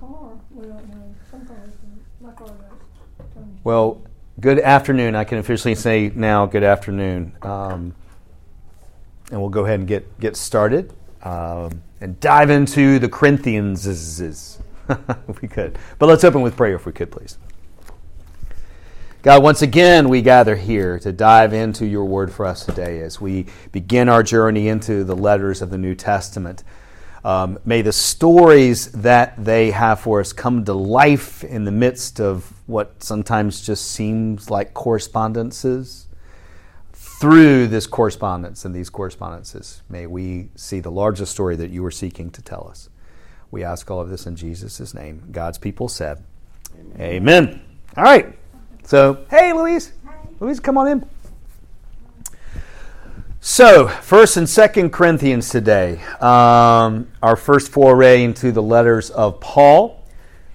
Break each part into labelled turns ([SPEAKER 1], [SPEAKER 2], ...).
[SPEAKER 1] car, we don't know. Some cars, my car does.
[SPEAKER 2] Well, good afternoon. I can officially say now, good afternoon. Um, and we'll go ahead and get, get started um, and dive into the Corinthians. if we could. But let's open with prayer if we could, please. God, once again, we gather here to dive into your word for us today as we begin our journey into the letters of the New Testament. Um, may the stories that they have for us come to life in the midst of what sometimes just seems like correspondences. Through this correspondence and these correspondences, may we see the largest story that you are seeking to tell us. We ask all of this in Jesus' name. God's people said, Amen. Amen. All right. So, hey, Louise. Hi. Louise, come on in. So, First and Second Corinthians today, um, our first foray into the letters of Paul.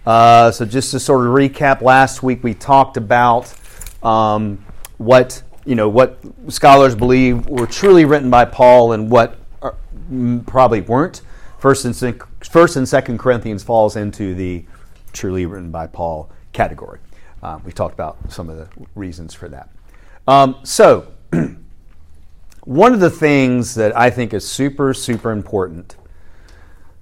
[SPEAKER 2] Uh, so, just to sort of recap, last week we talked about um, what you know what scholars believe were truly written by Paul and what are, probably weren't. First and First and Second Corinthians falls into the truly written by Paul category. Uh, we talked about some of the reasons for that. Um, so. One of the things that I think is super, super important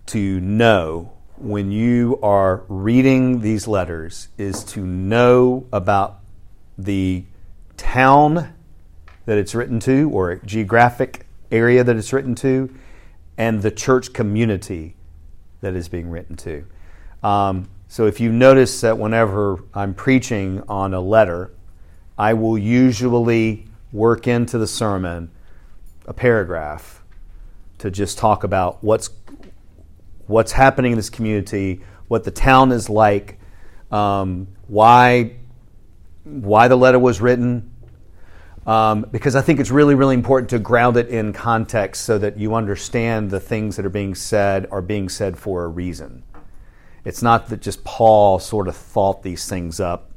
[SPEAKER 2] to know when you are reading these letters is to know about the town that it's written to or geographic area that it's written to and the church community that is being written to. Um, so if you notice that whenever I'm preaching on a letter, I will usually work into the sermon a paragraph to just talk about what's what's happening in this community, what the town is like, um, why why the letter was written. Um, because I think it's really, really important to ground it in context so that you understand the things that are being said are being said for a reason. It's not that just Paul sort of thought these things up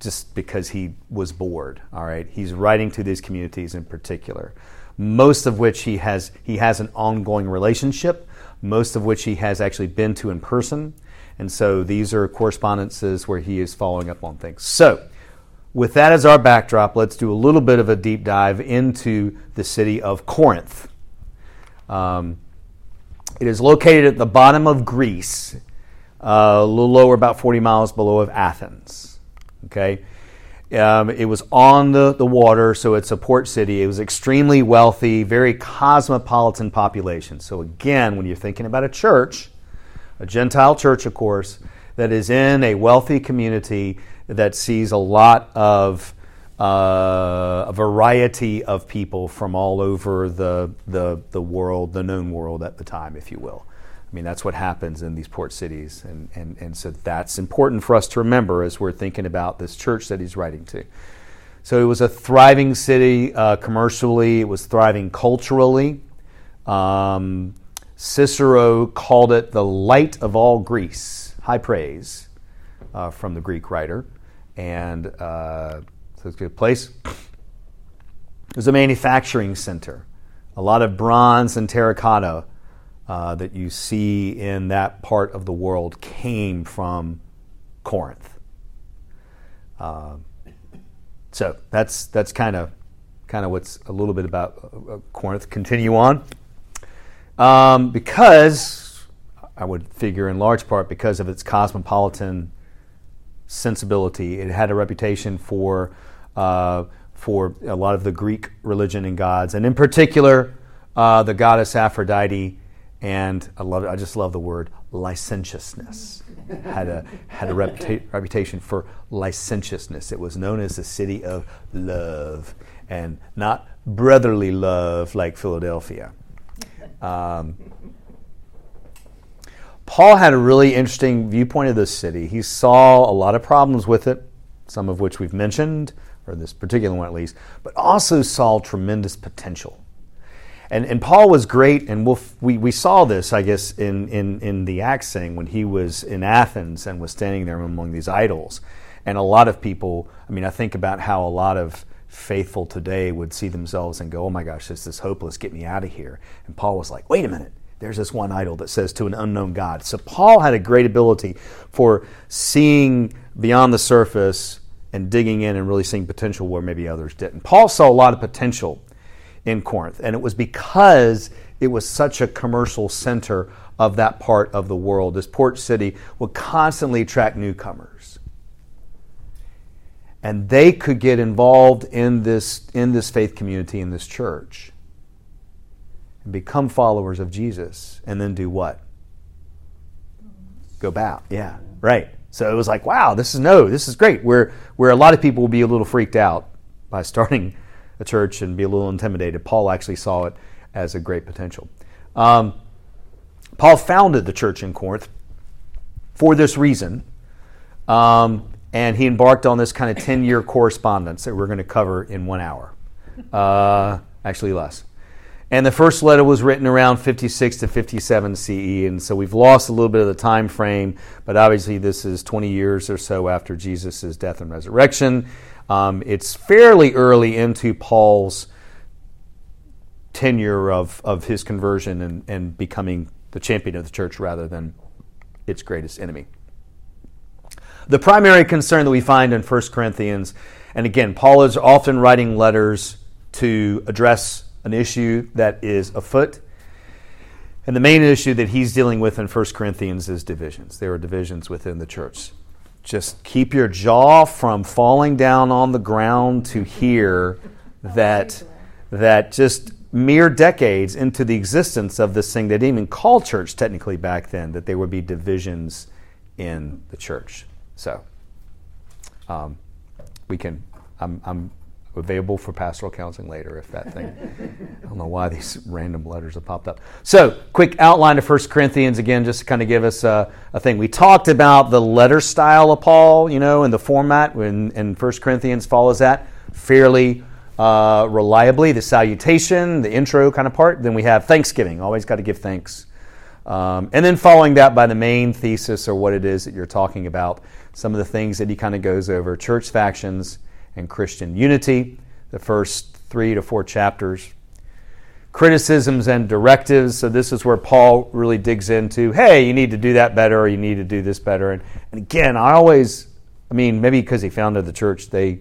[SPEAKER 2] just because he was bored. All right, he's writing to these communities in particular most of which he has he has an ongoing relationship, most of which he has actually been to in person. And so these are correspondences where he is following up on things. So, with that as our backdrop, let's do a little bit of a deep dive into the city of Corinth. Um, it is located at the bottom of Greece, uh, a little lower, about 40 miles below of Athens. Okay, um, it was on the, the water, so it's a port city. It was extremely wealthy, very cosmopolitan population. So, again, when you're thinking about a church, a Gentile church, of course, that is in a wealthy community that sees a lot of uh, a variety of people from all over the, the, the world, the known world at the time, if you will. I mean, that's what happens in these port cities. And, and, and so that's important for us to remember as we're thinking about this church that he's writing to. So it was a thriving city uh, commercially, it was thriving culturally. Um, Cicero called it the light of all Greece. High praise uh, from the Greek writer. And uh, so it's a good place. It was a manufacturing center. A lot of bronze and terracotta uh, that you see in that part of the world came from Corinth. Uh, so that's that's kind of kind of what's a little bit about uh, uh, Corinth. Continue on, um, because I would figure in large part because of its cosmopolitan sensibility, it had a reputation for uh, for a lot of the Greek religion and gods, and in particular the goddess Aphrodite and I love I just love the word licentiousness. had a had a reputa- reputation for licentiousness. It was known as the city of love, and not brotherly love like Philadelphia. Um, Paul had a really interesting viewpoint of this city. He saw a lot of problems with it, some of which we've mentioned, or this particular one at least, but also saw tremendous potential. And, and Paul was great, and we'll, we, we saw this, I guess, in, in, in the Acts thing when he was in Athens and was standing there among these idols. And a lot of people, I mean, I think about how a lot of faithful today would see themselves and go, oh my gosh, this is hopeless, get me out of here. And Paul was like, wait a minute, there's this one idol that says to an unknown God. So Paul had a great ability for seeing beyond the surface and digging in and really seeing potential where maybe others didn't. Paul saw a lot of potential in Corinth, and it was because it was such a commercial center of that part of the world. This port city would constantly attract newcomers. And they could get involved in this, in this faith community, in this church, and become followers of Jesus, and then do what? Go back. Yeah, right. So it was like, wow, this is no, this is great. Where where a lot of people will be a little freaked out by starting a church and be a little intimidated. Paul actually saw it as a great potential. Um, Paul founded the church in Corinth for this reason, um, and he embarked on this kind of 10 year correspondence that we're going to cover in one hour. Uh, actually, less. And the first letter was written around 56 to 57 CE, and so we've lost a little bit of the time frame, but obviously this is 20 years or so after Jesus' death and resurrection. Um, it's fairly early into Paul's tenure of, of his conversion and, and becoming the champion of the church rather than its greatest enemy. The primary concern that we find in 1 Corinthians, and again, Paul is often writing letters to address an issue that is afoot. And the main issue that he's dealing with in 1 Corinthians is divisions. There are divisions within the church. Just keep your jaw from falling down on the ground to hear that, that just mere decades into the existence of this thing they didn't even call church technically back then, that there would be divisions in the church. So, um, we can, I'm, I'm available for pastoral counseling later if that thing. I don't know why these random letters have popped up. So, quick outline of 1 Corinthians again, just to kind of give us a, a thing. We talked about the letter style of Paul, you know, and the format, when, and 1 Corinthians follows that fairly uh, reliably. The salutation, the intro kind of part. Then we have Thanksgiving. Always got to give thanks. Um, and then following that by the main thesis or what it is that you're talking about, some of the things that he kind of goes over church factions and Christian unity, the first three to four chapters. Criticisms and directives. So, this is where Paul really digs into hey, you need to do that better, or you need to do this better. And, and again, I always, I mean, maybe because he founded the church, they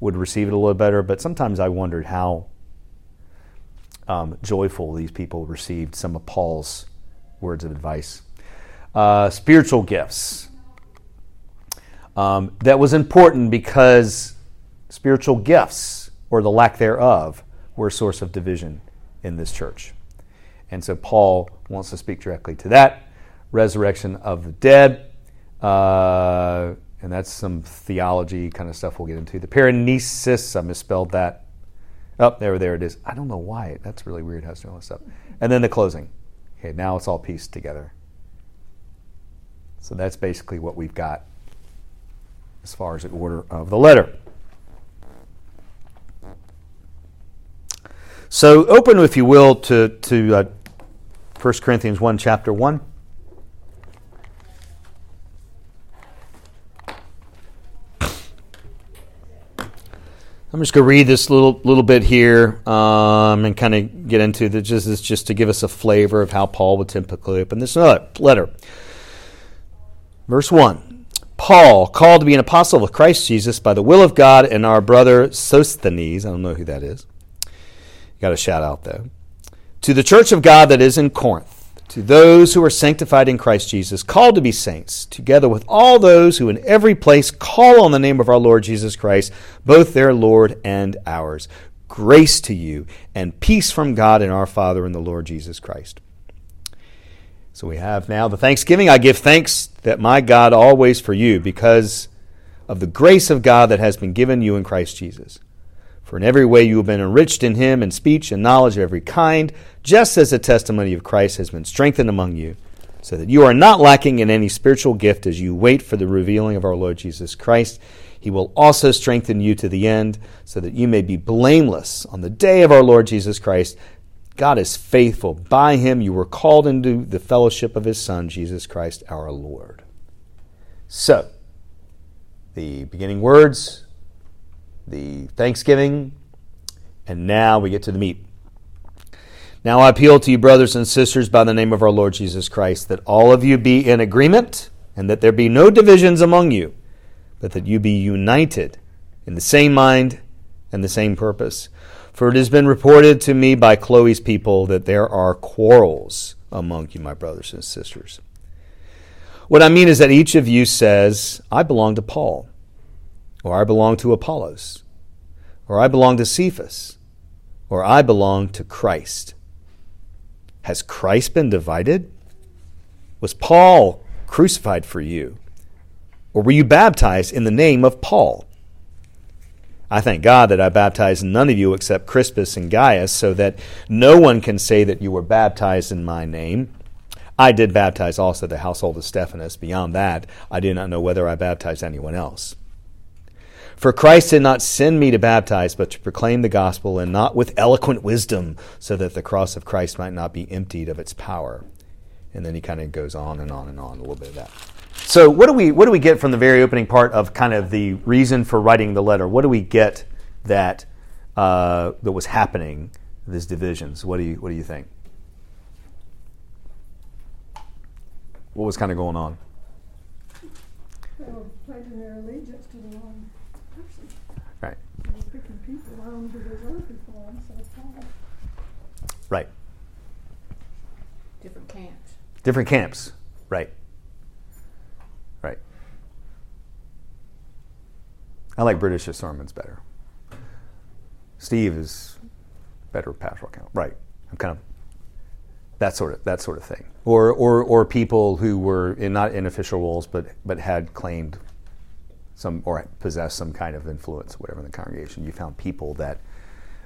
[SPEAKER 2] would receive it a little better, but sometimes I wondered how um, joyful these people received some of Paul's words of advice. Uh, spiritual gifts. Um, that was important because spiritual gifts, or the lack thereof, were a source of division in this church. And so Paul wants to speak directly to that. Resurrection of the dead, uh, and that's some theology kind of stuff we'll get into. The paraenesis, I misspelled that. Oh, there, there it is. I don't know why. That's really weird how to do all this stuff. And then the closing. Okay, now it's all pieced together. So that's basically what we've got as far as the order of the letter. So open, if you will, to, to uh, 1 Corinthians 1, chapter 1. I'm just going to read this little little bit here um, and kind of get into the just just to give us a flavor of how Paul would typically open this letter. Verse one. Paul, called to be an apostle of Christ Jesus by the will of God, and our brother Sosthenes, I don't know who that is. Got a shout out though. To the church of God that is in Corinth, to those who are sanctified in Christ Jesus, called to be saints, together with all those who in every place call on the name of our Lord Jesus Christ, both their Lord and ours. Grace to you and peace from God and our Father and the Lord Jesus Christ. So we have now the thanksgiving. I give thanks that my God always for you because of the grace of God that has been given you in Christ Jesus. For in every way you have been enriched in him in speech and knowledge of every kind, just as the testimony of Christ has been strengthened among you, so that you are not lacking in any spiritual gift as you wait for the revealing of our Lord Jesus Christ. He will also strengthen you to the end, so that you may be blameless on the day of our Lord Jesus Christ. God is faithful. By him you were called into the fellowship of his Son, Jesus Christ our Lord. So, the beginning words, the thanksgiving, and now we get to the meat. Now I appeal to you, brothers and sisters, by the name of our Lord Jesus Christ, that all of you be in agreement, and that there be no divisions among you, but that you be united in the same mind and the same purpose. For it has been reported to me by Chloe's people that there are quarrels among you, my brothers and sisters. What I mean is that each of you says, I belong to Paul, or I belong to Apollos, or I belong to Cephas, or I belong to Christ. Has Christ been divided? Was Paul crucified for you? Or were you baptized in the name of Paul? I thank God that I baptized none of you except Crispus and Gaius, so that no one can say that you were baptized in my name. I did baptize also the household of Stephanas. Beyond that, I do not know whether I baptized anyone else. For Christ did not send me to baptize, but to proclaim the gospel, and not with eloquent wisdom, so that the cross of Christ might not be emptied of its power. And then he kind of goes on and on and on a little bit of that. So, what do we what do we get from the very opening part of kind of the reason for writing the letter? What do we get that uh, that was happening? These divisions. What do you what do you think? What was kind of going on?
[SPEAKER 1] They were pledging their allegiance to the wrong person.
[SPEAKER 2] Right.
[SPEAKER 1] They were picking people. I don't who those other people are, so Paul.
[SPEAKER 2] Right.
[SPEAKER 3] different camps.
[SPEAKER 2] Different camps. Right. Right. I like British sermons better. Steve is better pastoral count, Right. I'm kind of that sort of that sort of thing. Or or or people who were in not in official roles but but had claimed some or possessed some kind of influence, whatever in the congregation. You found people that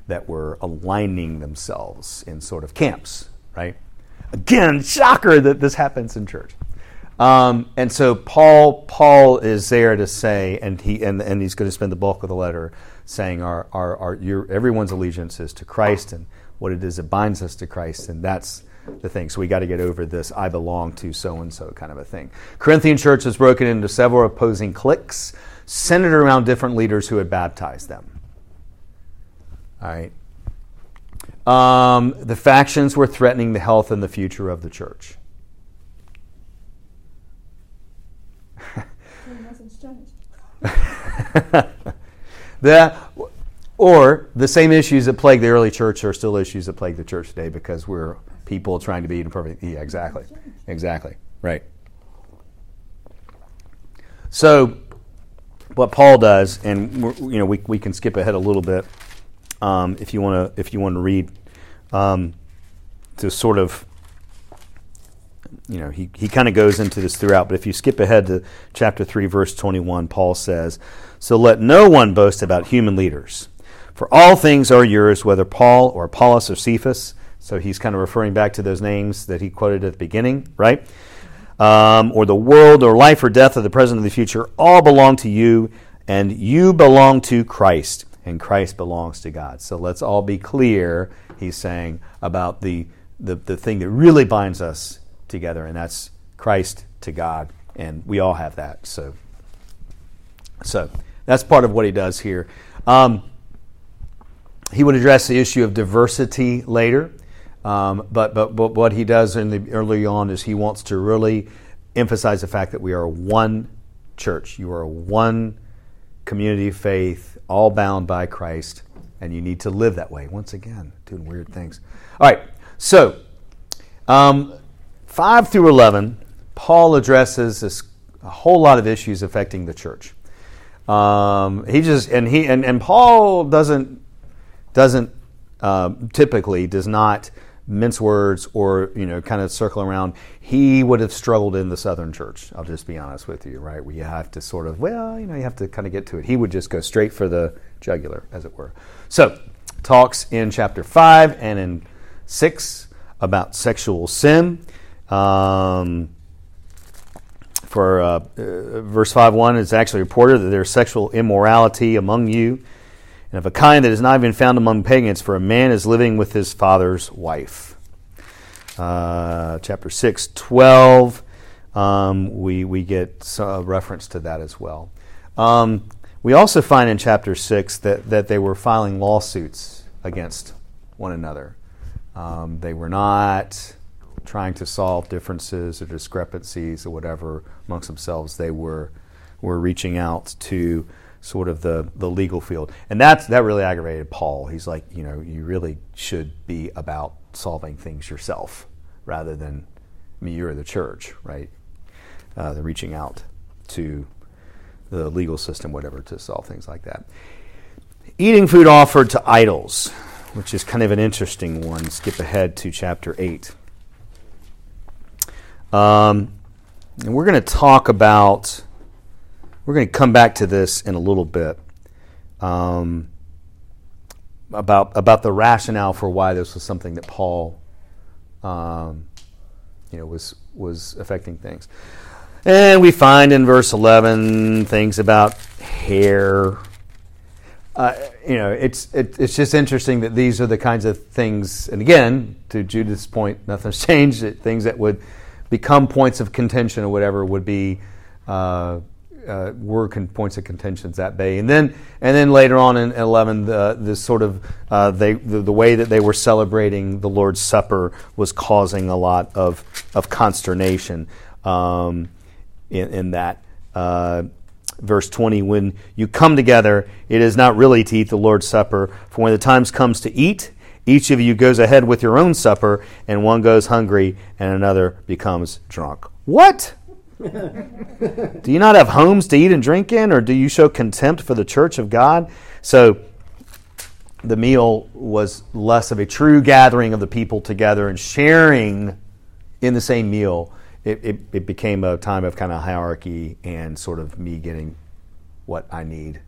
[SPEAKER 2] that were aligning themselves in sort of camps, right? Again, shocker that this happens in church. Um, and so Paul Paul is there to say, and he and, and he's going to spend the bulk of the letter saying, our, our, our your, everyone's allegiance is to Christ and what it is that binds us to Christ, and that's the thing. So we got to get over this I belong to so and so kind of a thing. Corinthian church was broken into several opposing cliques centered around different leaders who had baptized them. All right. Um, the factions were threatening the health and the future of the church.
[SPEAKER 1] So nothing's changed.
[SPEAKER 2] the, or the same issues that plague the early church are still issues that plague the church today because we're people trying to be perfect. Yeah, exactly, exactly, right. So, what Paul does, and you know, we, we can skip ahead a little bit um, if you want to if you want to read um, to sort of you know, he, he kind of goes into this throughout, but if you skip ahead to chapter 3, verse 21, Paul says, So let no one boast about human leaders, for all things are yours, whether Paul or Apollos or Cephas. So he's kind of referring back to those names that he quoted at the beginning, right? Um, or the world, or life, or death, or the present, or the future, all belong to you, and you belong to Christ, and Christ belongs to God. So let's all be clear, he's saying, about the, the, the thing that really binds us together, and that's Christ to God, and we all have that. So, so that's part of what he does here. Um, he would address the issue of diversity later, um, but, but but what he does in the early on is he wants to really emphasize the fact that we are one church. You are one community of faith, all bound by Christ, and you need to live that way. Once again, doing weird things. All right, so. Um, 5 through 11, Paul addresses this, a whole lot of issues affecting the church. Um, he just and he and, and Paul doesn't doesn't uh, typically does not mince words or you know kind of circle around. He would have struggled in the Southern church. I'll just be honest with you, right? Where you have to sort of well, you know, you have to kind of get to it. He would just go straight for the jugular, as it were. So talks in chapter five and in six about sexual sin. Um, for uh, uh, verse 5 1, it's actually reported that there's sexual immorality among you, and of a kind that is not even found among pagans, for a man is living with his father's wife. Uh, chapter 6, 12, um, we, we get a reference to that as well. Um, we also find in chapter 6 that, that they were filing lawsuits against one another. Um, they were not trying to solve differences or discrepancies or whatever amongst themselves. They were were reaching out to sort of the, the legal field. And that's, that really aggravated Paul. He's like, you know, you really should be about solving things yourself rather than, I mean, you're the church, right? Uh, reaching out to the legal system, whatever, to solve things like that. Eating food offered to idols, which is kind of an interesting one. Skip ahead to chapter 8. Um, and we're going to talk about we're going to come back to this in a little bit um, about about the rationale for why this was something that Paul, um, you know, was was affecting things. And we find in verse 11 things about hair. Uh, you know, it's it, it's just interesting that these are the kinds of things. And again, to Judith's point, nothing's changed. Things that would become points of contention or whatever would be uh, uh, were con- points of contentions that day. And then, and then later on in 11, the, the sort of uh, they, the, the, way that they were celebrating the Lord's Supper was causing a lot of, of consternation um, in, in, that. Uh, verse 20 When you come together, it is not really to eat the Lord's Supper, for when the time comes to eat, each of you goes ahead with your own supper, and one goes hungry, and another becomes drunk. What? do you not have homes to eat and drink in, or do you show contempt for the church of God? So the meal was less of a true gathering of the people together and sharing in the same meal. It, it, it became a time of kind of hierarchy and sort of me getting what I need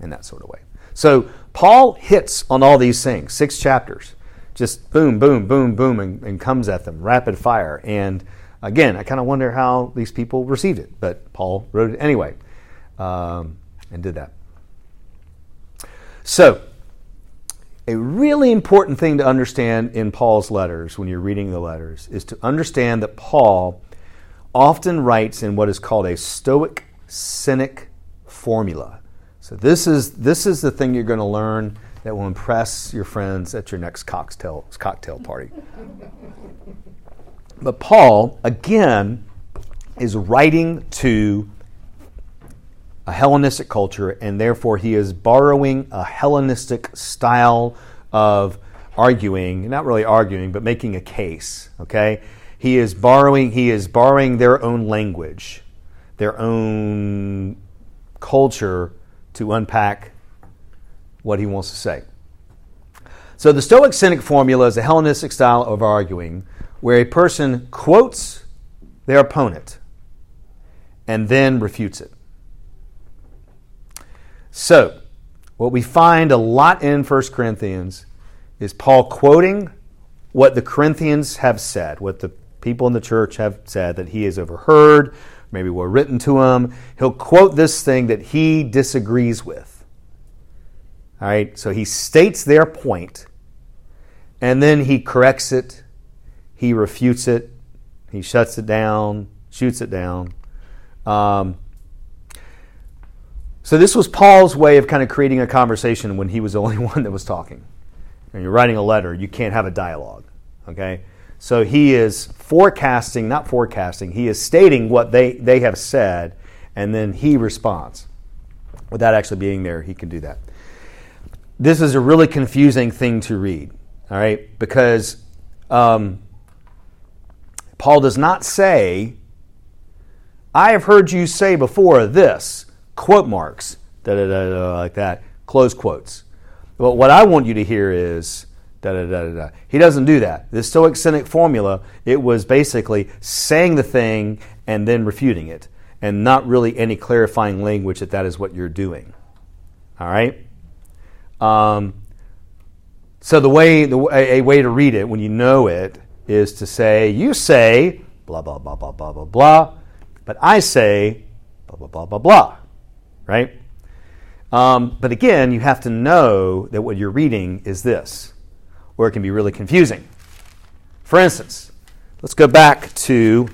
[SPEAKER 2] in that sort of way. So Paul hits on all these things, six chapters, just boom, boom, boom, boom, and, and comes at them rapid fire. And Again, I kind of wonder how these people received it, but Paul wrote it anyway um, and did that. So, a really important thing to understand in Paul's letters when you're reading the letters is to understand that Paul often writes in what is called a Stoic Cynic formula. So this is this is the thing you're going to learn that will impress your friends at your next cocktail cocktail party. But Paul, again, is writing to a Hellenistic culture, and therefore he is borrowing a Hellenistic style of arguing, not really arguing, but making a case. Okay? He is borrowing, he is borrowing their own language, their own culture to unpack what he wants to say. So the Stoic Cynic formula is a Hellenistic style of arguing where a person quotes their opponent and then refutes it. So, what we find a lot in 1 Corinthians is Paul quoting what the Corinthians have said, what the people in the church have said that he has overheard, maybe were written to him. He'll quote this thing that he disagrees with. All right, so he states their point, and then he corrects it he refutes it, he shuts it down, shoots it down. Um, so this was Paul's way of kind of creating a conversation when he was the only one that was talking. When you're writing a letter, you can't have a dialogue. Okay? So he is forecasting, not forecasting, he is stating what they, they have said, and then he responds. Without actually being there, he can do that. This is a really confusing thing to read, all right? Because um, Paul does not say, I have heard you say before this, quote marks, da da da, like that, close quotes. But what I want you to hear is, da da da da. He doesn't do that. The Stoic Cynic formula, it was basically saying the thing and then refuting it, and not really any clarifying language that that is what you're doing. All right? Um, so the way, the, a, a way to read it when you know it is to say, you say blah, blah, blah, blah, blah, blah, blah, but I say blah, blah, blah, blah, blah, right? Um, but again, you have to know that what you're reading is this, or it can be really confusing. For instance, let's go back to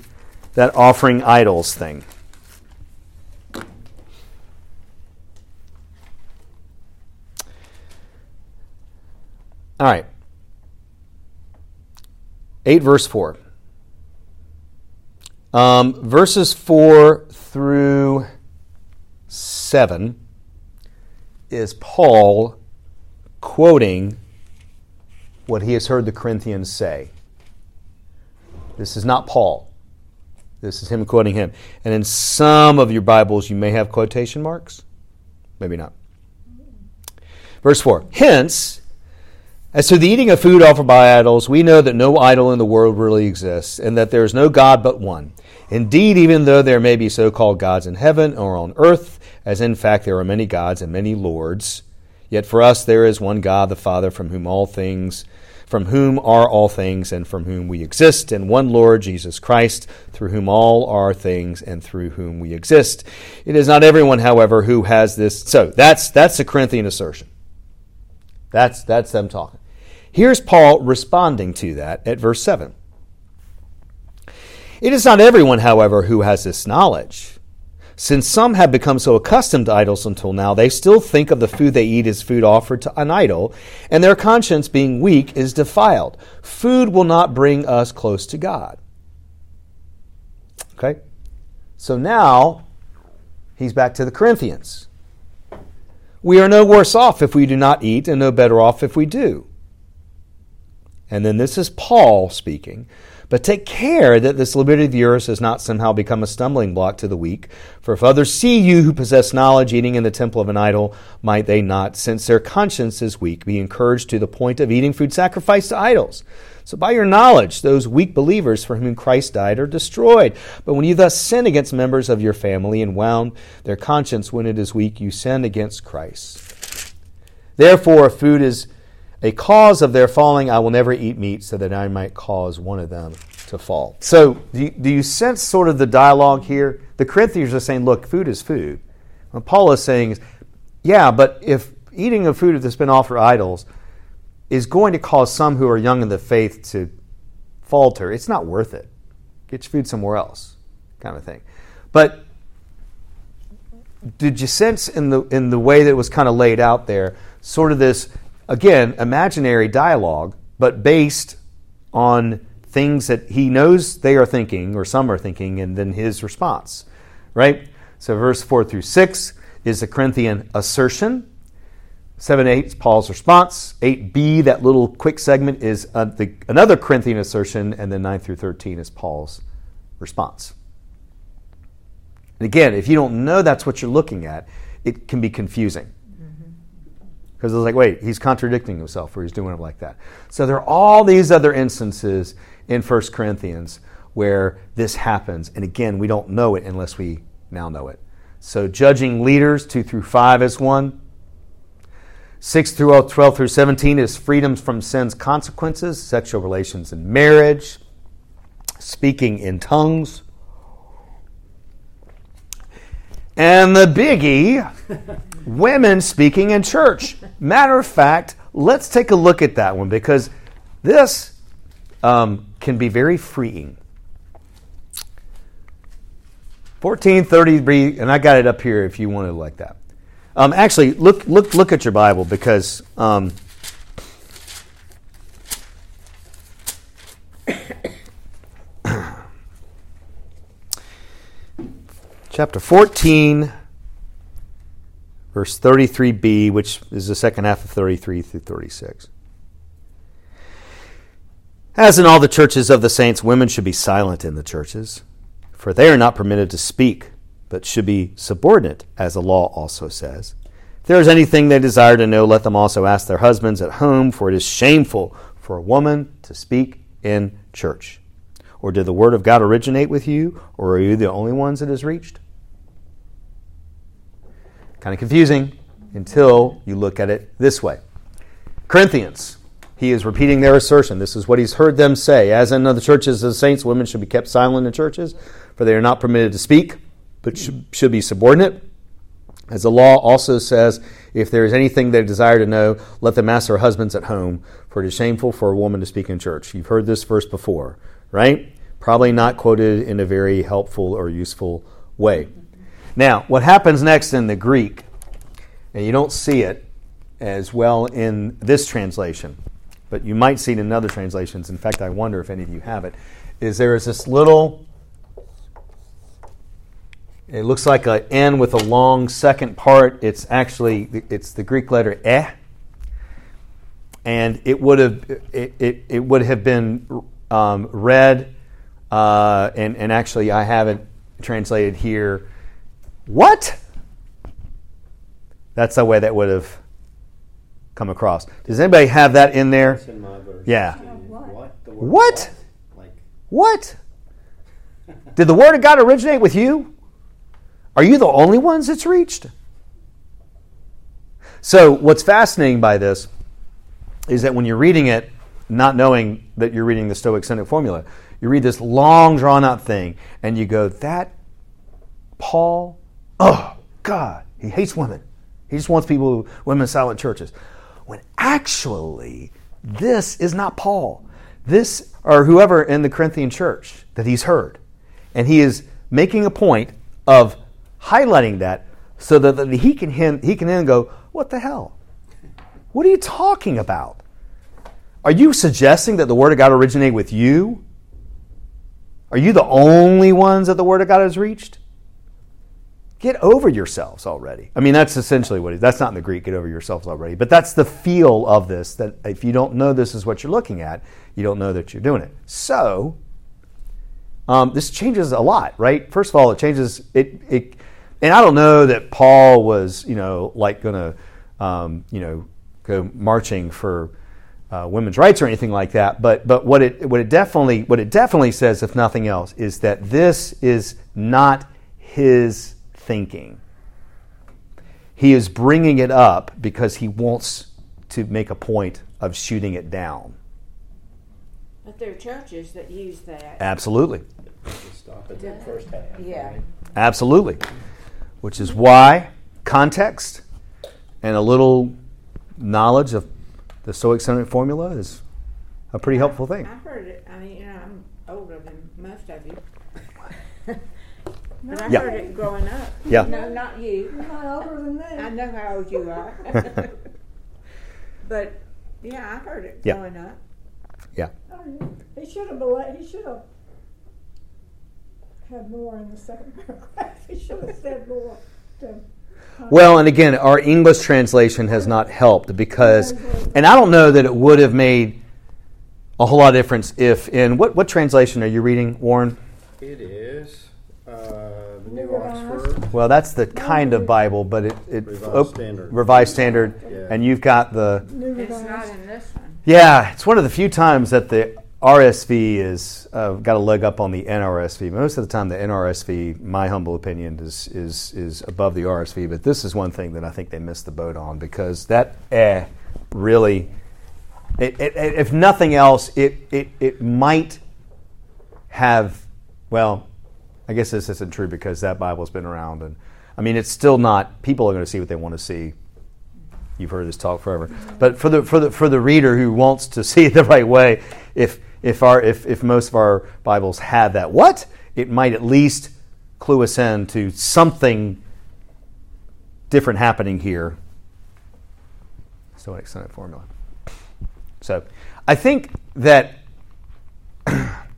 [SPEAKER 2] that offering idols thing. All right. 8, verse 4. Um, verses 4 through 7 is Paul quoting what he has heard the Corinthians say. This is not Paul. This is him quoting him. And in some of your Bibles, you may have quotation marks. Maybe not. Verse 4 Hence, as to the eating of food offered by idols, we know that no idol in the world really exists, and that there is no God but one. Indeed, even though there may be so called gods in heaven or on earth, as in fact there are many gods and many lords, yet for us there is one God, the Father, from whom all things from whom are all things and from whom we exist, and one Lord Jesus Christ, through whom all are things and through whom we exist. It is not everyone, however, who has this. So that's that's the Corinthian assertion. That's that's them talking. Here's Paul responding to that at verse 7. It is not everyone, however, who has this knowledge. Since some have become so accustomed to idols until now, they still think of the food they eat as food offered to an idol, and their conscience, being weak, is defiled. Food will not bring us close to God. Okay? So now, he's back to the Corinthians. We are no worse off if we do not eat, and no better off if we do. And then this is Paul speaking. But take care that this liberty of yours has not somehow become a stumbling block to the weak. For if others see you who possess knowledge eating in the temple of an idol, might they not, since their conscience is weak, be encouraged to the point of eating food sacrificed to idols? So by your knowledge, those weak believers for whom Christ died are destroyed. But when you thus sin against members of your family and wound their conscience when it is weak, you sin against Christ. Therefore, food is a cause of their falling, I will never eat meat so that I might cause one of them to fall. So, do you, do you sense sort of the dialogue here? The Corinthians are saying, look, food is food. What Paul is saying yeah, but if eating of food that's been offered idols is going to cause some who are young in the faith to falter, it's not worth it. Get your food somewhere else, kind of thing. But did you sense in the in the way that it was kind of laid out there, sort of this again, imaginary dialogue, but based on things that he knows they are thinking, or some are thinking, and then his response, right? So, verse 4 through 6 is the Corinthian assertion. 7 8 is Paul's response. 8b, that little quick segment, is uh, the, another Corinthian assertion. And then 9 through 13 is Paul's response. And again, if you don't know that's what you're looking at, it can be confusing because it's like, wait, he's contradicting himself or he's doing it like that. So there are all these other instances in 1 Corinthians where this happens. And again, we don't know it unless we now know it. So judging leaders, 2 through 5 is one. 6 through 12 through 17 is freedoms from sin's consequences, sexual relations and marriage, speaking in tongues. And the biggie women speaking in church. Matter of fact, let's take a look at that one because this um, can be very freeing. 1433, and I got it up here if you wanted like that. Um, actually, look, look, look at your Bible because um, chapter 14 verse 33b, which is the second half of 33 through 36. As in all the churches of the saints, women should be silent in the churches, for they are not permitted to speak, but should be subordinate, as the law also says. If there is anything they desire to know, let them also ask their husbands at home, for it is shameful for a woman to speak in church. Or did the word of God originate with you, or are you the only ones it has reached? Kind of confusing until you look at it this way. Corinthians, he is repeating their assertion. This is what he's heard them say. As in the churches of the saints, women should be kept silent in churches, for they are not permitted to speak, but should be subordinate. As the law also says, if there is anything they desire to know, let them ask their husbands at home, for it is shameful for a woman to speak in church. You've heard this verse before, right? Probably not quoted in a very helpful or useful way. Now, what happens next in the Greek, and you don't see it as well in this translation, but you might see it in other translations. In fact, I wonder if any of you have it. Is there is this little it looks like an N with a long second part. It's actually it's the Greek letter eh, and it would have it, it, it would have been um, read, uh, and and actually I have it translated here. What? That's the way that would have come across. Does anybody have that in there?
[SPEAKER 3] In.
[SPEAKER 2] Yeah.
[SPEAKER 3] too.
[SPEAKER 1] What?
[SPEAKER 3] The word
[SPEAKER 2] What?
[SPEAKER 3] Like
[SPEAKER 2] What? Did the word of God originate with you? Are you the only ones it's reached? So, what's fascinating by this is that when you're reading it, not knowing that you're reading the Stoic Cynic formula, you read this long, drawn out thing, and you go, That Paul, oh, God, he hates women. He just wants people, women silent churches. When actually, this is not Paul. This, or whoever in the Corinthian church that he's heard. And he is making a point of highlighting that so that, he, can, he can then go, What the hell? What are you talking about? Are you suggesting that the Word of God originated with you? Are you the only ones that the Word of God has reached? Get over yourselves already. I mean, that's essentially what it is. That's not in the Greek, get over yourselves already. But that's the feel of this, that if you don't know this is what you're looking at, you don't know that you're doing it. So, um, this changes a lot, right? First of all, it changes, it, it and I don't know that Paul was, you know, like going to, um, you know, go marching for uh, women's rights or anything like that. But but what it what it definitely what it definitely says, if nothing else, is that this is not his thinking. He is bringing it up because he wants to make a point of shooting it down.
[SPEAKER 4] But there are churches that use that.
[SPEAKER 2] Absolutely,
[SPEAKER 3] stop at the first half.
[SPEAKER 4] Yeah.
[SPEAKER 3] right?
[SPEAKER 2] absolutely. Which is why context and a little knowledge of the Stoic Cynic formula is a pretty helpful thing.
[SPEAKER 4] I've heard it. I mean, you know, I'm older than most of you. But I
[SPEAKER 2] Yeah.
[SPEAKER 4] heard it growing up.
[SPEAKER 2] Yeah.
[SPEAKER 4] No, not you.
[SPEAKER 1] You're not older than
[SPEAKER 4] I know how old you are. but yeah, I heard it
[SPEAKER 2] Yeah.
[SPEAKER 4] growing up.
[SPEAKER 2] Yeah.
[SPEAKER 1] Oh, yeah. He should have, bela- he should have had more in the second paragraph. He should have said more to.
[SPEAKER 2] Well, and again, our English translation has not helped because, and I don't know that it would have made a whole lot of difference if in what what translation are you reading, Warren?
[SPEAKER 3] It is uh, the New
[SPEAKER 1] New Revised.
[SPEAKER 3] Oxford.
[SPEAKER 2] Well, that's the kind of Bible, but it, it
[SPEAKER 3] Revised Standard.
[SPEAKER 2] Revised Standard,
[SPEAKER 3] Yeah.
[SPEAKER 2] and you've got the
[SPEAKER 4] It's not in this one.
[SPEAKER 2] yeah. It's one of the few times that the RSV is uh, got a leg up on the NRSV. Most of the time, the NRSV, my humble opinion, is is is above the RSV. But this is one thing that I think they missed the boat on because that eh really, it, it, it- if nothing else, it it it might have. Well, I guess this isn't true because that Bible's been around, and I mean it's still not. People are going to see what they want to see. You've heard this talk forever, but for the for the for the reader who wants to see it the right way, if if our if, if most of our Bibles had that, what it might at least clue us in to something different happening here. Stoic Cynic formula. So, I think that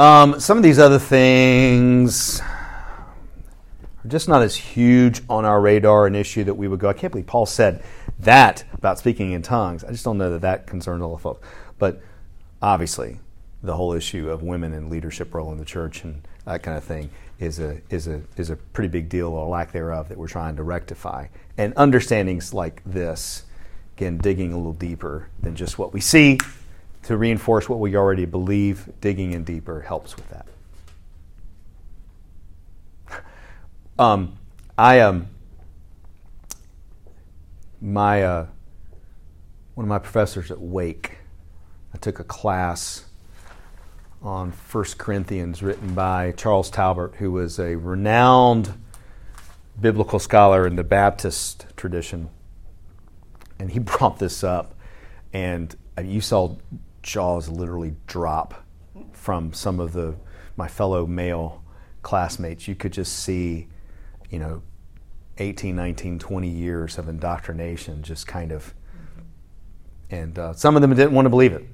[SPEAKER 2] um, some of these other things are just not as huge on our radar an issue that we would go. I can't believe Paul said that about speaking in tongues. I just don't know that that concerns all the folks. But obviously, the whole issue of women and leadership role in the church and that kind of thing is a is a is a pretty big deal or lack thereof that we're trying to rectify. And understandings like this, again, digging a little deeper than just what we see to reinforce what we already believe, digging in deeper helps with that. Um, I um, my uh, one of my professors at Wake. I took a class on 1 Corinthians written by Charles Talbert, who was a renowned biblical scholar in the Baptist tradition. And he brought this up, and uh, you saw jaws literally drop from some of the my fellow male classmates. You could just see, you know, 18, 19, 20 years of indoctrination just kind of And uh, some of them didn't want to believe it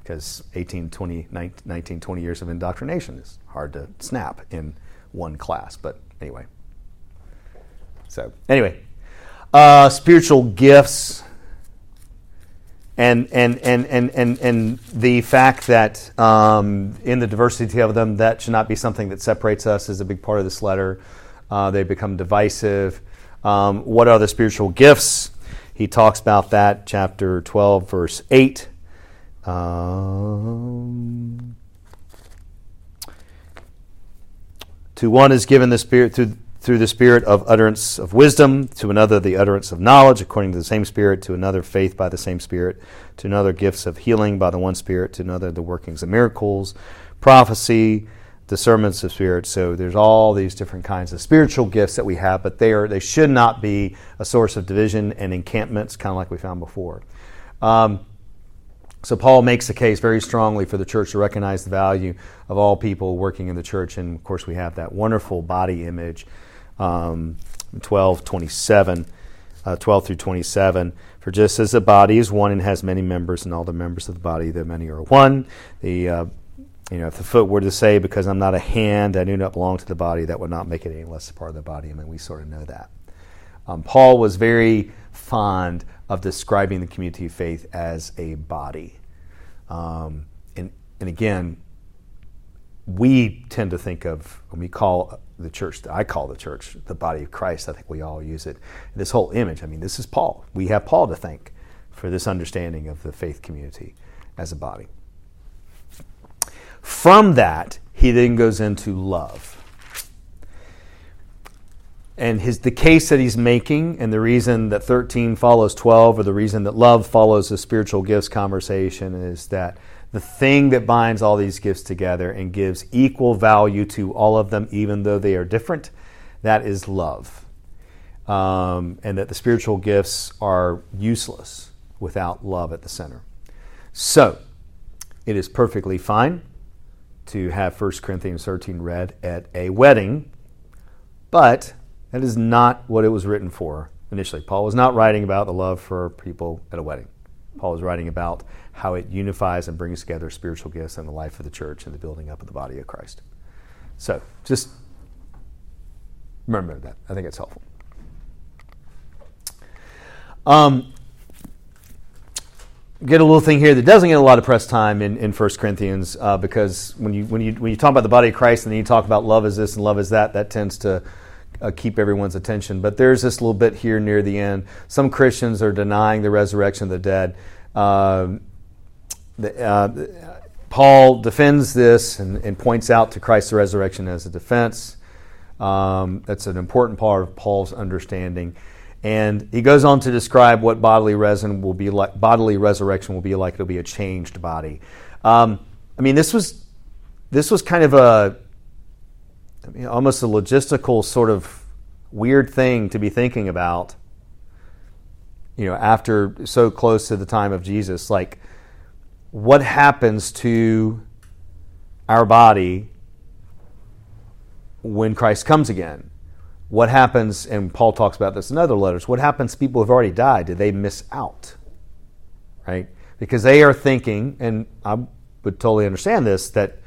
[SPEAKER 2] because 18, 20, 19, 20 years of indoctrination is hard to snap in one class. But anyway. So, anyway, uh, spiritual gifts and and and and and, and the fact that um, in the diversity of them that should not be something that separates us is a big part of this letter. Uh, they become divisive. Um, what are the spiritual gifts? He talks about that chapter 12 verse 8 um, to one is given the spirit through through the spirit of utterance of wisdom, to another the utterance of knowledge according to the same spirit, to another faith by the same spirit, to another gifts of healing by the one spirit, to another the workings of miracles, prophecy, discernments of spirit. So there's all these different kinds of spiritual gifts that we have, but they are they should not be a source of division and encampments, kind of like we found before. Um, so Paul makes the case very strongly for the church to recognize the value of all people working in the church, and of course we have that wonderful body image um, 12, 27, uh, 12 through 27. For just as the body is one and has many members, and all the members of the body, the many are one. The uh, you know, if the foot were to say, "Because I'm not a hand, I do not belong to the body," that would not make it any less a part of the body. I mean, we sort of know that. Um, Paul was very fond of describing the community of faith as a body, um, and and again, we tend to think of when we call the church, that I call the church the body of Christ. I think we all use it. This whole image, I mean, this is Paul. We have Paul to thank for this understanding of the faith community as a body. From that, he then goes into love. And his, the case that he's making, and the reason that 13 follows 12, or the reason that love follows the spiritual gifts conversation, is that the thing that binds all these gifts together and gives equal value to all of them, even though they are different, that is love. Um, and that the spiritual gifts are useless without love at the center. So, it is perfectly fine to have 1 Corinthians 13 read at a wedding, but that is not what it was written for initially. Paul was not writing about the love for people at a wedding. Paul was writing about how it unifies and brings together spiritual gifts and the life of the church and the building up of the body of Christ. So just remember that. I think it's helpful. Um, get a little thing here that doesn't get a lot of press time in, in 1 Corinthians uh, because when you, when, you, when you talk about the body of Christ and then you talk about love is this and love is that, that tends to uh, keep everyone's attention. But there's this little bit here near the end. Some Christians are denying the resurrection of the dead. Uh, uh, Paul defends this and, and, points out to Christ's resurrection as a defense. Um, that's an important part of Paul's understanding. And he goes on to describe what bodily resin will be like. Bodily resurrection will be like. It'll be a changed body. Um, I mean, this was this was kind of a I mean, almost a logistical sort of weird thing to be thinking about. You know, after so close to the time of Jesus, like what happens to our body when Christ comes again? What happens, and Paul talks about this in other letters, what happens to people who've already died? Do they miss out? Right? Because they are thinking, and I would totally understand this, that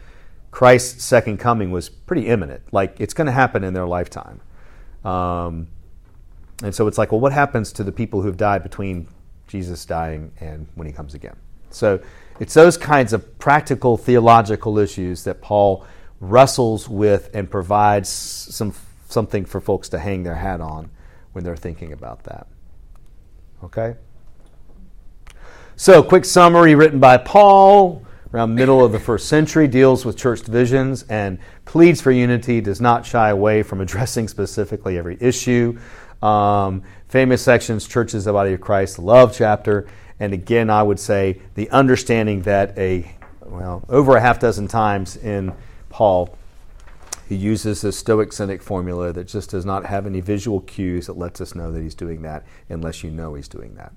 [SPEAKER 2] Christ's second coming was pretty imminent. Like it's going to happen in their lifetime. Um, and so it's like, well, what happens to the people who've died between Jesus dying and when he comes again? So it's those kinds of practical theological issues that Paul wrestles with and provides some something for folks to hang their hat on when they're thinking about that. Okay? So, quick summary written by Paul around middle of the first century deals with church divisions and pleads for unity does not shy away from addressing specifically every issue um, famous sections churches of the body of christ love chapter and again i would say the understanding that a well over a half dozen times in paul he uses this stoic cynic formula that just does not have any visual cues that lets us know that he's doing that unless you know he's doing that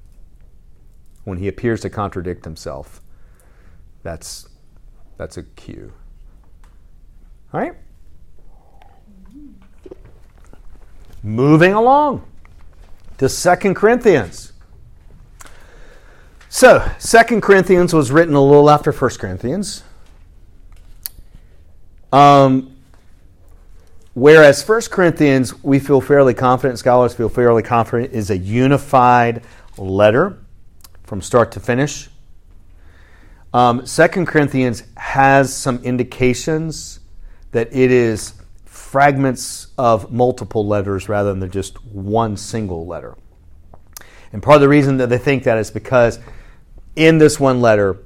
[SPEAKER 2] when he appears to contradict himself that's, that's a cue. All right? Moving along to Second Corinthians. So, Second Corinthians was written a little after First Corinthians. Um, whereas First Corinthians, we feel fairly confident, scholars feel fairly confident, is a unified letter from start to finish. Um, Second Corinthians has some indications that it is fragments of multiple letters rather than just one single letter. And part of the reason that they think that is because in this one letter,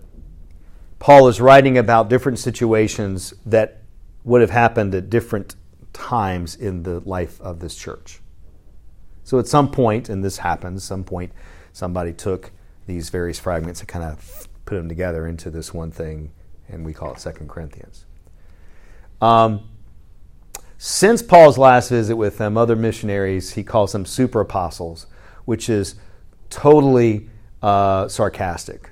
[SPEAKER 2] Paul is writing about different situations that would have happened at different times in the life of this church. So at some point, and this happens, some point somebody took these various fragments and kind of put them together into this one thing, and we call it Second Corinthians. Um, since Paul's last visit with them, other missionaries, he calls them super apostles, which is totally uh, sarcastic.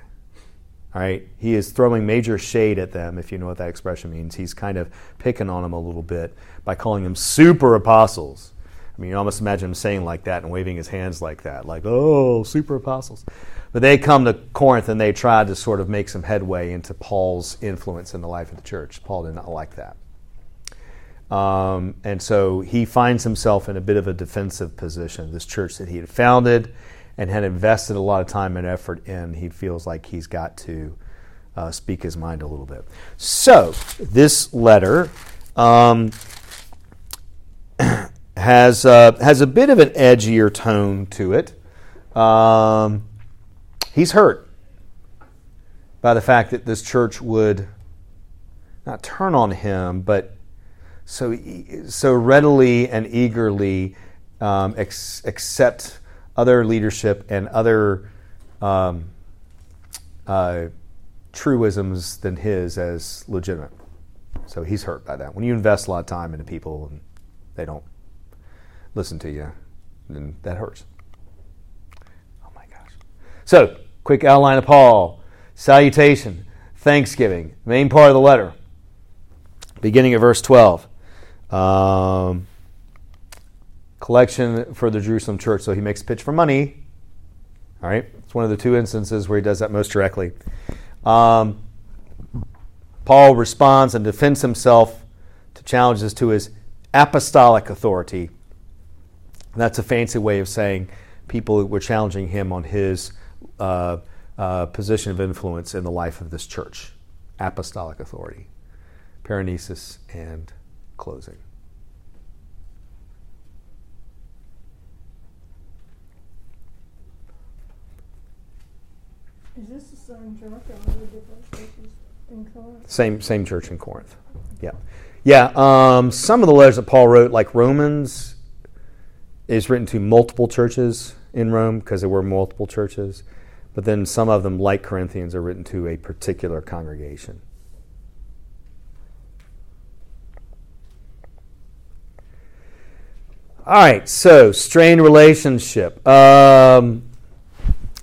[SPEAKER 2] All right, he is throwing major shade at them, if you know what that expression means. He's kind of picking on them a little bit by calling them super apostles. I mean, you almost imagine him saying like that and waving his hands like that, like, oh, super apostles. But they come to Corinth and they try to sort of make some headway into Paul's influence in the life of the church. Paul did not like that. Um, and so he finds himself in a bit of a defensive position. This church that he had founded and had invested a lot of time and effort in, he feels like he's got to uh, speak his mind a little bit. So, this letter um, has, uh, has a bit of an edgier tone to it. Um, he's hurt by the fact that this church would not turn on him, but so, so readily and eagerly um, ex- accept other leadership and other um, uh, truisms than his as legitimate. So he's hurt by that. When you invest a lot of time into people and they don't listen to you, then that hurts. Oh my gosh. So, quick outline of Paul salutation, thanksgiving, main part of the letter, beginning at verse 12. Um, collection for the Jerusalem church. So he makes a pitch for money. All right, it's one of the two instances where he does that most directly. Um, Paul responds and defends himself to challenges to his apostolic authority. And that's a fancy way of saying people were challenging him on his uh, uh, position of influence in the life of this church. Apostolic authority, paraenesis, and closing.
[SPEAKER 1] Is this the same church or are different churches in Corinth?
[SPEAKER 2] Same same church in Corinth. Yeah, yeah. Um, some of the letters that Paul wrote, like Romans, is written to multiple churches in Rome because there were multiple churches. But then some of them, like Corinthians, are written to a particular congregation. All right, so strained relationship. Um,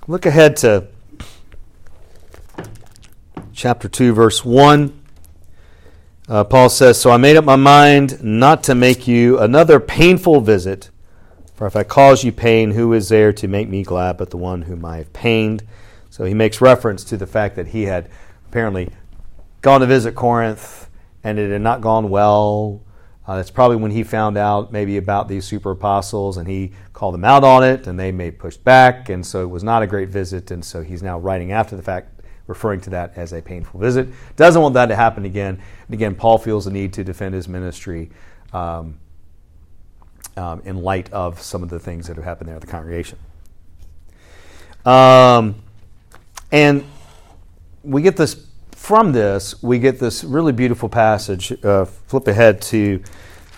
[SPEAKER 2] look ahead to chapter 2, verse 1. Uh, Paul says, So I made up my mind not to make you another painful visit, for if I cause you pain, who is there to make me glad but the one whom I have pained? So he makes reference to the fact that he had apparently gone to visit Corinth and it had not gone well. Uh, that's probably when he found out maybe about these super apostles and he called them out on it and they may push back. And so it was not a great visit. And so he's now writing after the fact, referring to that as a painful visit. Doesn't want that to happen again. And again, Paul feels the need to defend his ministry um, um, in light of some of the things that have happened there at the congregation. Um, and we get this from this, we get this really beautiful passage. Uh, flip ahead to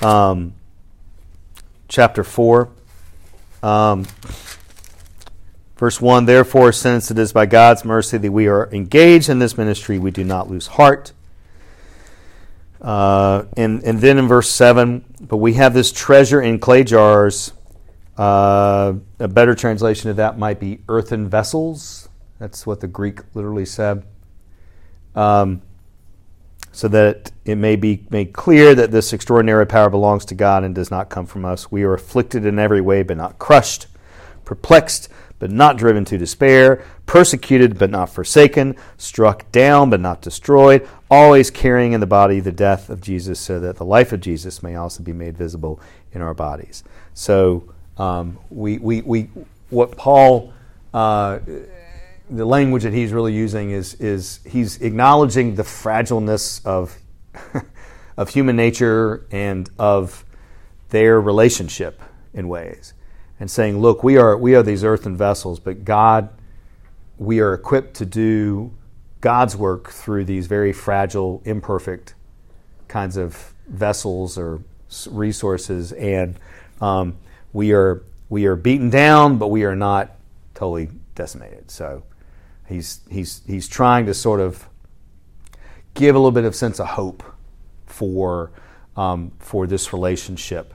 [SPEAKER 2] um, chapter 4. Um, verse 1 Therefore, since it is by God's mercy that we are engaged in this ministry, we do not lose heart. Uh, and, and then in verse 7 But we have this treasure in clay jars. Uh, a better translation of that might be earthen vessels. That's what the Greek literally said um, so that it may be made clear that this extraordinary power belongs to God and does not come from us. We are afflicted in every way, but not crushed, perplexed, but not driven to despair, persecuted, but not forsaken, struck down, but not destroyed, always carrying in the body the death of Jesus, so that the life of Jesus may also be made visible in our bodies. So, um, we, we, we, what Paul, uh, the language that he's really using is, is he's acknowledging the fragileness of, of human nature and of their relationship in ways and saying, look, we are, we are these earthen vessels, but God, we are equipped to do God's work through these very fragile, imperfect kinds of vessels or resources. And um, we, are, we are beaten down, but we are not totally decimated. So he's, he's, he's trying to sort of give a little bit of sense of hope for, um, for this relationship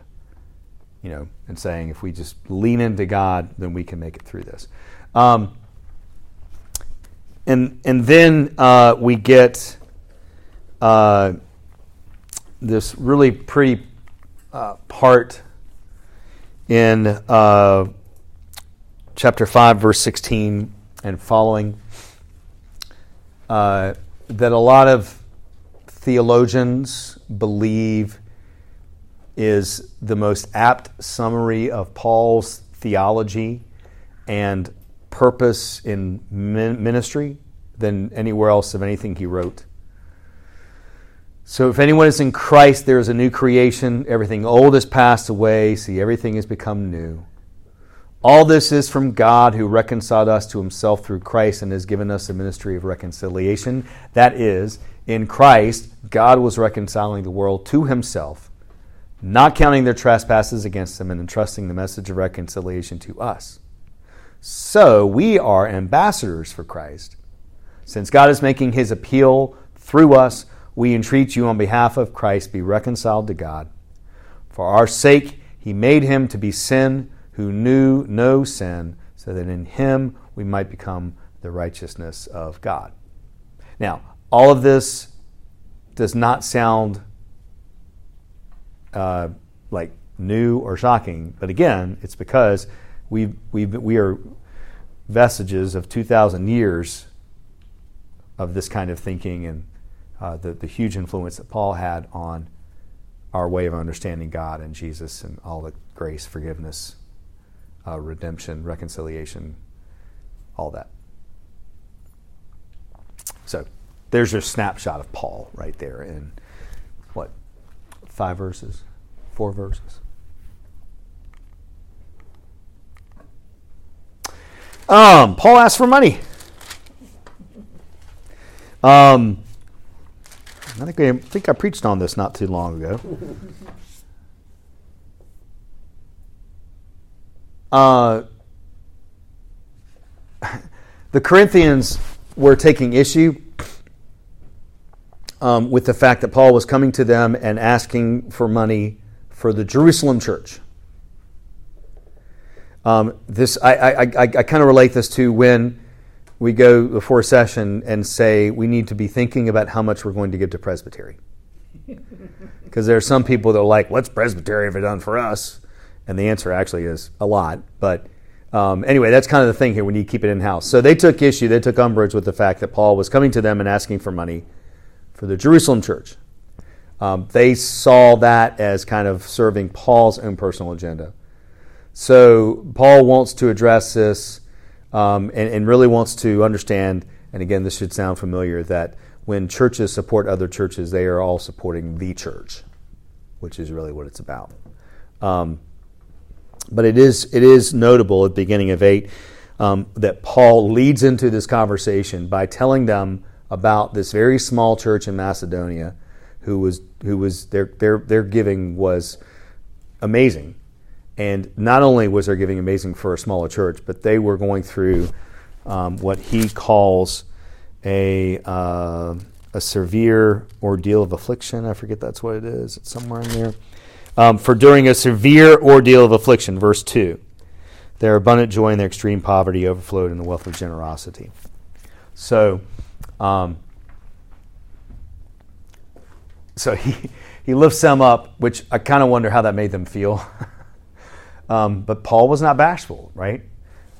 [SPEAKER 2] you know, and saying if we just lean into God, then we can make it through this. Um, and and then uh, we get uh, this really pretty uh, part in uh, chapter five, verse sixteen and following. Uh, that a lot of theologians believe is the most apt summary of Paul's theology and purpose in ministry than anywhere else of anything he wrote. So, if anyone is in Christ, there is a new creation. Everything old has passed away. See, everything has become new. All this is from God who reconciled us to himself through Christ and has given us a ministry of reconciliation. That is, in Christ, God was reconciling the world to himself not counting their trespasses against them and entrusting the message of reconciliation to us. So we are ambassadors for Christ. Since God is making his appeal through us, we entreat you on behalf of Christ be reconciled to God. For our sake, he made him to be sin who knew no sin, so that in him we might become the righteousness of God. Now, all of this does not sound uh, like new or shocking. But again, it's because we we we are vestiges of 2,000 years of this kind of thinking and uh, the, the huge influence that Paul had on our way of understanding God and Jesus and all the grace, forgiveness, uh, redemption, reconciliation, all that. So there's your snapshot of Paul right there in what, five verses, four verses. Um, Paul asked for money. Um, I think, I think I preached on this not too long ago. Uh, the Corinthians were taking issue um, with the fact that Paul was coming to them and asking for money for the Jerusalem church. Um, this I, I, I, I kind of relate this to when we go before a session and say we need to be thinking about how much we're going to give to presbytery. Because there are some people that are like, "What's presbytery ever done for us?" And the answer actually is a lot. But um, anyway, that's kind of the thing here. We need to keep it in house. So they took issue, they took umbrage with the fact that Paul was coming to them and asking for money for the Jerusalem church. Um, they saw that as kind of serving Paul's own personal agenda. So Paul wants to address this um, and, and, really wants to understand, and again, this should sound familiar, that when churches support other churches, they are all supporting the church, which is really what it's about. Um, but it is, it is notable at the beginning of 8 um, that Paul leads into this conversation by telling them about this very small church in Macedonia who was who was their their their giving was amazing. And not only was their giving amazing for a smaller church, but they were going through um, what he calls a uh, a severe ordeal of affliction. I forget that's what it is. It's somewhere in there. Um, for during a severe ordeal of affliction, verse two, their abundant joy and their extreme poverty overflowed in the wealth of generosity. So um, so he, he lifts them up, which I kind of wonder how that made them feel. um, but Paul was not bashful, right?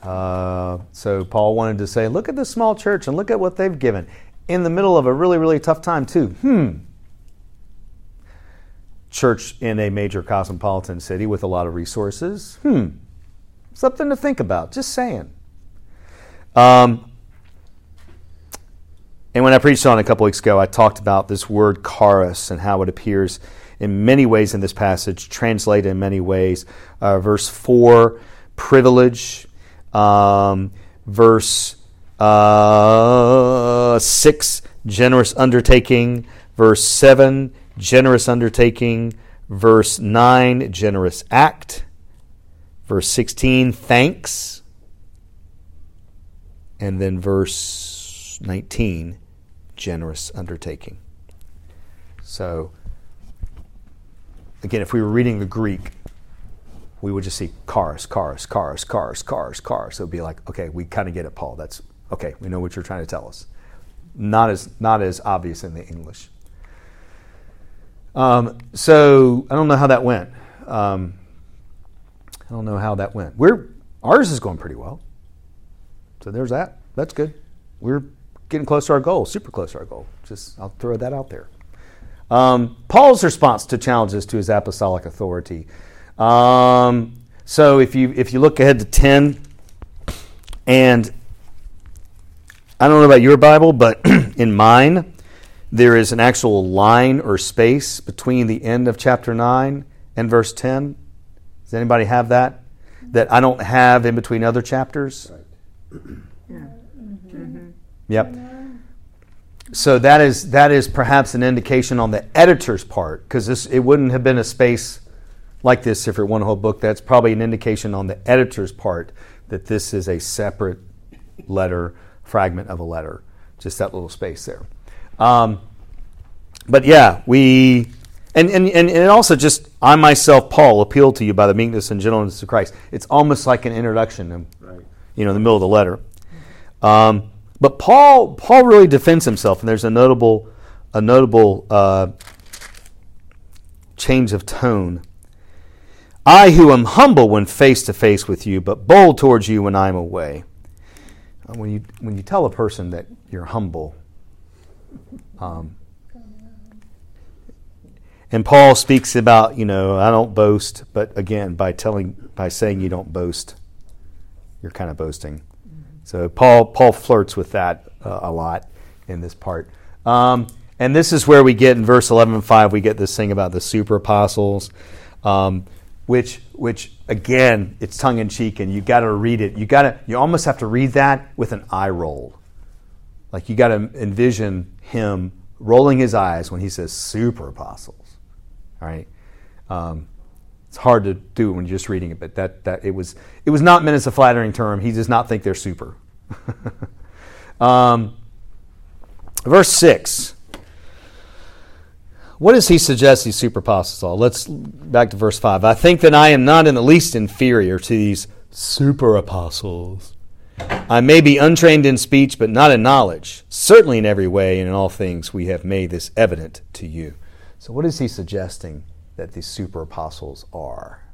[SPEAKER 2] Uh, so Paul wanted to say, look at this small church and look at what they've given in the middle of a really, really tough time, too. Hmm. Church in a major cosmopolitan city with a lot of resources. Hmm. Something to think about. Just saying. Um, and when I preached on it a couple weeks ago, I talked about this word charis and how it appears in many ways in this passage, translated in many ways. Uh, verse 4, privilege. Um, verse uh, 6, generous undertaking. Verse 7, generous undertaking. Verse 9, generous act. Verse 16, thanks. And then verse 19, generous undertaking. So, again, if we were reading the Greek, we would just see charis, charis, charis, charis, charis, charis. So it'd be like, okay, we kind of get it, Paul. That's okay. We know what you're trying to tell us. Not as not as obvious in the English. Um, so I don't know how that went. Um, I don't know how that went. We're ours is going pretty well. So there's that. That's good. We're getting close to our goal, super close to our goal. Just I'll throw that out there. Um, Paul's response to challenges to his apostolic authority. Um, so if you if you look ahead to ten, and I don't know about your Bible, but in mine there is an actual line or space between the end of chapter nine and verse ten. Does anybody have that? That I don't have in between other chapters. Mm-hmm. Yep. So that is that is perhaps an indication on the editor's part because this it wouldn't have been a space like this if it were one whole book. That's probably an indication on the editor's part that this is a separate letter fragment of a letter. Just that little space there. Um, but yeah, we and, and and and also just I myself, Paul, appeal to you by the meekness and gentleness of Christ. It's almost like an introduction, in,
[SPEAKER 3] Right.
[SPEAKER 2] you know, in the middle of the letter. Um, but Paul, Paul really defends himself, and there's a notable, a notable uh, change of tone. I, who am humble when face to face with you, but bold towards you when I'm away. Uh, When you when you tell a person that you're humble, um, and Paul speaks about you know I don't boast, but again by telling by saying you don't boast, you're kind of boasting. So Paul Paul flirts with that uh, a lot in this part. Um, and this is where we get in verse 11 and 5 we get this thing about the super apostles um, which which again it's tongue in cheek and you got to read it you got to you almost have to read that with an eye roll like you got to envision him rolling his eyes when he says super apostles all right um, it's hard to do when you're just reading it, but that, that it was it was not meant as a flattering term. He does not think they're super. um, verse six. What does he suggest these super apostles are? Let's back to verse five. I think that I am not in the least inferior to these super apostles. I may be untrained in speech, but not in knowledge. Certainly in every way and in all things we have made this evident to you. So what is he suggesting that these super apostles are?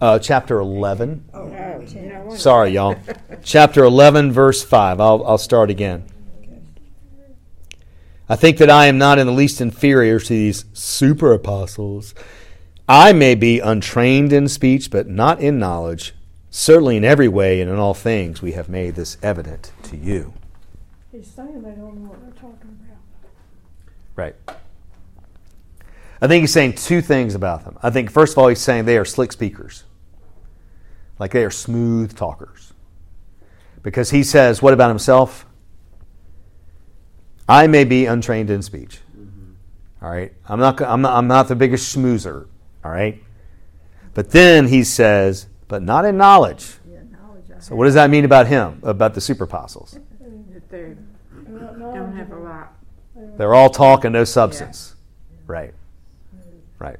[SPEAKER 2] Uh, chapter 11.
[SPEAKER 5] Oh,
[SPEAKER 4] no.
[SPEAKER 2] Sorry, y'all. chapter 11, verse 5. I'll, I'll start again. I think that I am not in the least inferior to these super apostles. I may be untrained in speech, but not in knowledge. Certainly in every way and in all things we have made this evident to you.
[SPEAKER 1] He's saying they don't know what they're talking about.
[SPEAKER 2] Right. I think he's saying two things about them. I think, first of all, he's saying they are slick speakers, like they are smooth talkers. Because he says, what about himself? I may be untrained in speech. Mm-hmm. All right. I'm not, I'm, not, I'm not the biggest schmoozer. All right. But then he says, but not in knowledge.
[SPEAKER 5] Yeah, knowledge
[SPEAKER 2] So, what does that mean about him, about the super apostles?
[SPEAKER 4] They
[SPEAKER 1] They're
[SPEAKER 4] don't have a lot.
[SPEAKER 2] They're all talk and no substance. Right. Right.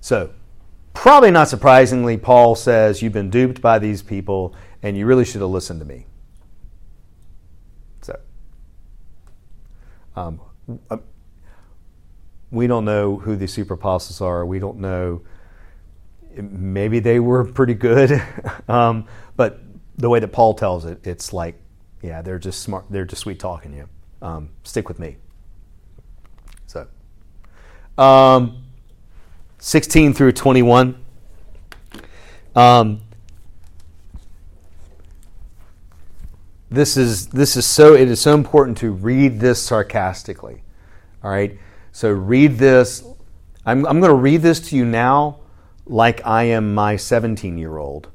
[SPEAKER 2] So, probably not surprisingly, Paul says, You've been duped by these people, and you really should have listened to me. So, um, uh, we don't know who these super apostles are. We don't know. Maybe they were pretty good, um, but the way that Paul tells it, it's like, yeah, they're just smart. They're just sweet talking you. Um, stick with me. So, um, 16 through 21. Um, this is this is so it is so important to read this sarcastically. All right, so read this. I'm I'm going to read this to you now, like I am my 17 year old,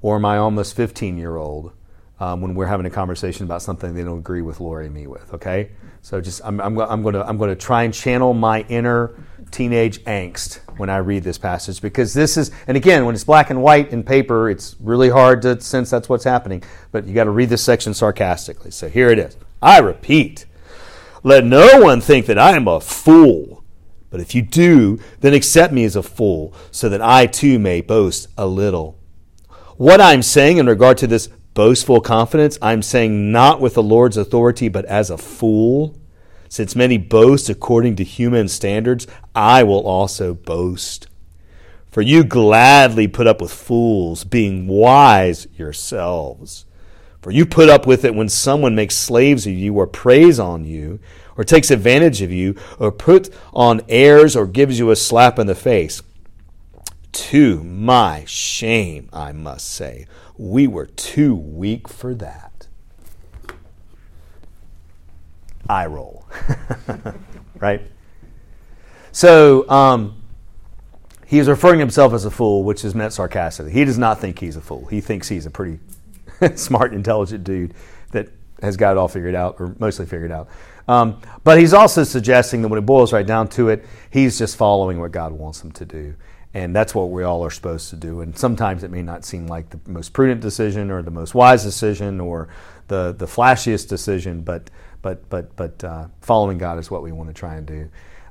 [SPEAKER 2] or my almost 15 year old, um, when we're having a conversation about something they don't agree with Lori and me with. Okay, so just I'm I'm, I'm going to I'm to try and channel my inner teenage angst when I read this passage because this is, and again, when it's black and white in paper, it's really hard to sense that's what's happening. But you got to read this section sarcastically. So here it is. I repeat, let no one think that I am a fool. But if you do, then accept me as a fool, so that I too may boast a little. What I'm saying in regard to this boastful confidence, I'm saying not with the Lord's authority, but as a fool since many boast according to human standards, I will also boast. For you gladly put up with fools, being wise yourselves. For you put up with it when someone makes slaves of you, or preys on you, or takes advantage of you, or puts on airs, or gives you a slap in the face. To my shame, I must say, we were too weak for that. Eye roll. right? So um, he is referring to himself as a fool, which is meant sarcastically. He does not think he's a fool. He thinks he's a pretty smart, intelligent dude that has got it all figured out, or mostly figured out. Um, but he's also suggesting that when it boils right down to it, he's just following what God wants him to do. And that's what we all are supposed to do. And sometimes it may not seem like the most prudent decision or the most wise decision or the, the flashiest decision, but but but but uh, following God is what we want to try and do.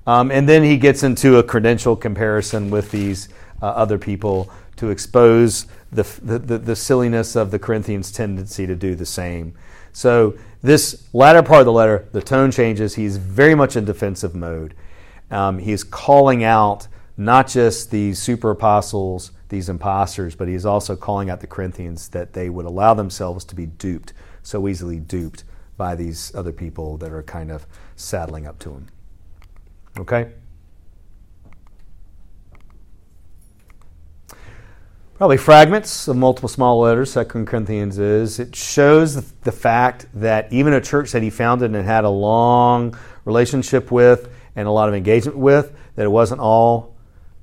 [SPEAKER 2] Um, and then he gets into a credential comparison with these uh, other people to expose the, the, the silliness of the Corinthians' tendency to do the same. So this latter part of the letter, the tone changes. He's very much in defensive mode. Um, he's calling out not just these super apostles, these imposters, but he's also calling out the Corinthians that they would allow themselves to be duped, so easily duped by these other people that are kind of saddling up to him. Okay? Probably fragments of multiple small letters, Second Corinthians is. It shows the fact that even a church that he founded and had a long relationship with and a lot of engagement with, that it wasn't all,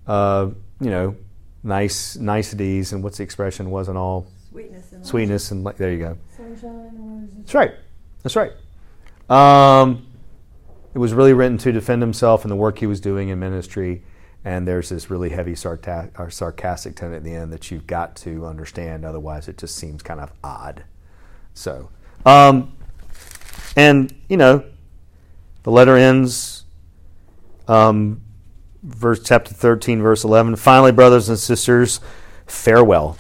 [SPEAKER 2] uh, you know, nice niceties and what's the expression? Wasn't all
[SPEAKER 5] Sweetness and
[SPEAKER 2] sweetness and like there you go.
[SPEAKER 1] Sunshine,
[SPEAKER 2] That's right. That's right. Um, it was really written to defend himself and the work he was doing in ministry. And there's this really heavy sarta- sarcastic tone at the end that you've got to understand. Otherwise, it just seems kind of odd. So, um, and, you know, the letter ends, um, verse chapter 13, verse 11. Finally, brothers and sisters, farewell.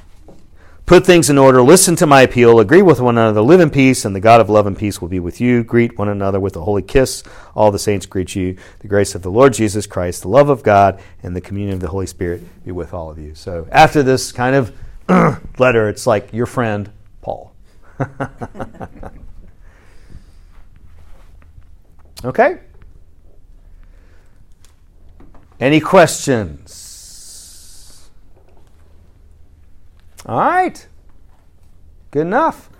[SPEAKER 2] Put things in order, listen to my appeal, agree with one another, live in peace, and the God of love and peace will be with you. Greet one another with a holy kiss. All the saints greet you. The grace of the Lord Jesus Christ, the love of God, and the communion of the Holy Spirit be with all of you. So after this kind of letter, it's like your friend, Paul. okay? Any questions? All right. Good enough.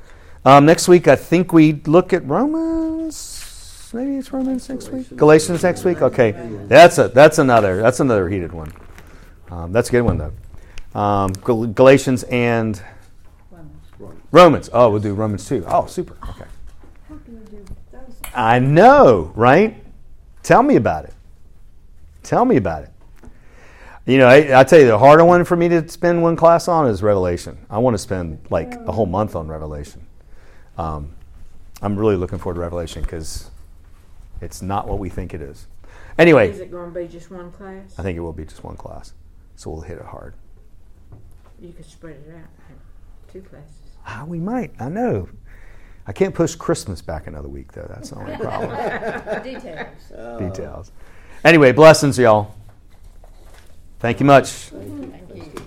[SPEAKER 2] Um, next week, I think we look at Romans. Maybe it's Romans next week. Galatians next week. Okay, that's a that's another that's another heated one. Um, that's a good one though. Um, Gal- Galatians and Romans. Oh, we'll do Romans too. Oh, super. Okay. I know, right? Tell me about it. Tell me about it. You know, I, I tell you, the harder one for me to spend one class on is Revelation. I want to spend like a whole month on Revelation. Um, I'm really looking forward to Revelation because it's not what we think it is. Anyway, is
[SPEAKER 4] it going to be just one class?
[SPEAKER 2] I think it will be just one class, so we'll hit it hard.
[SPEAKER 4] You could spread it out. Two classes.
[SPEAKER 2] Ah, we might. I know. I can't push Christmas back another week though. That's the only problem.
[SPEAKER 5] Details.
[SPEAKER 3] Oh.
[SPEAKER 2] Details. Anyway, blessings, y'all. Thank you much.
[SPEAKER 5] Thank you.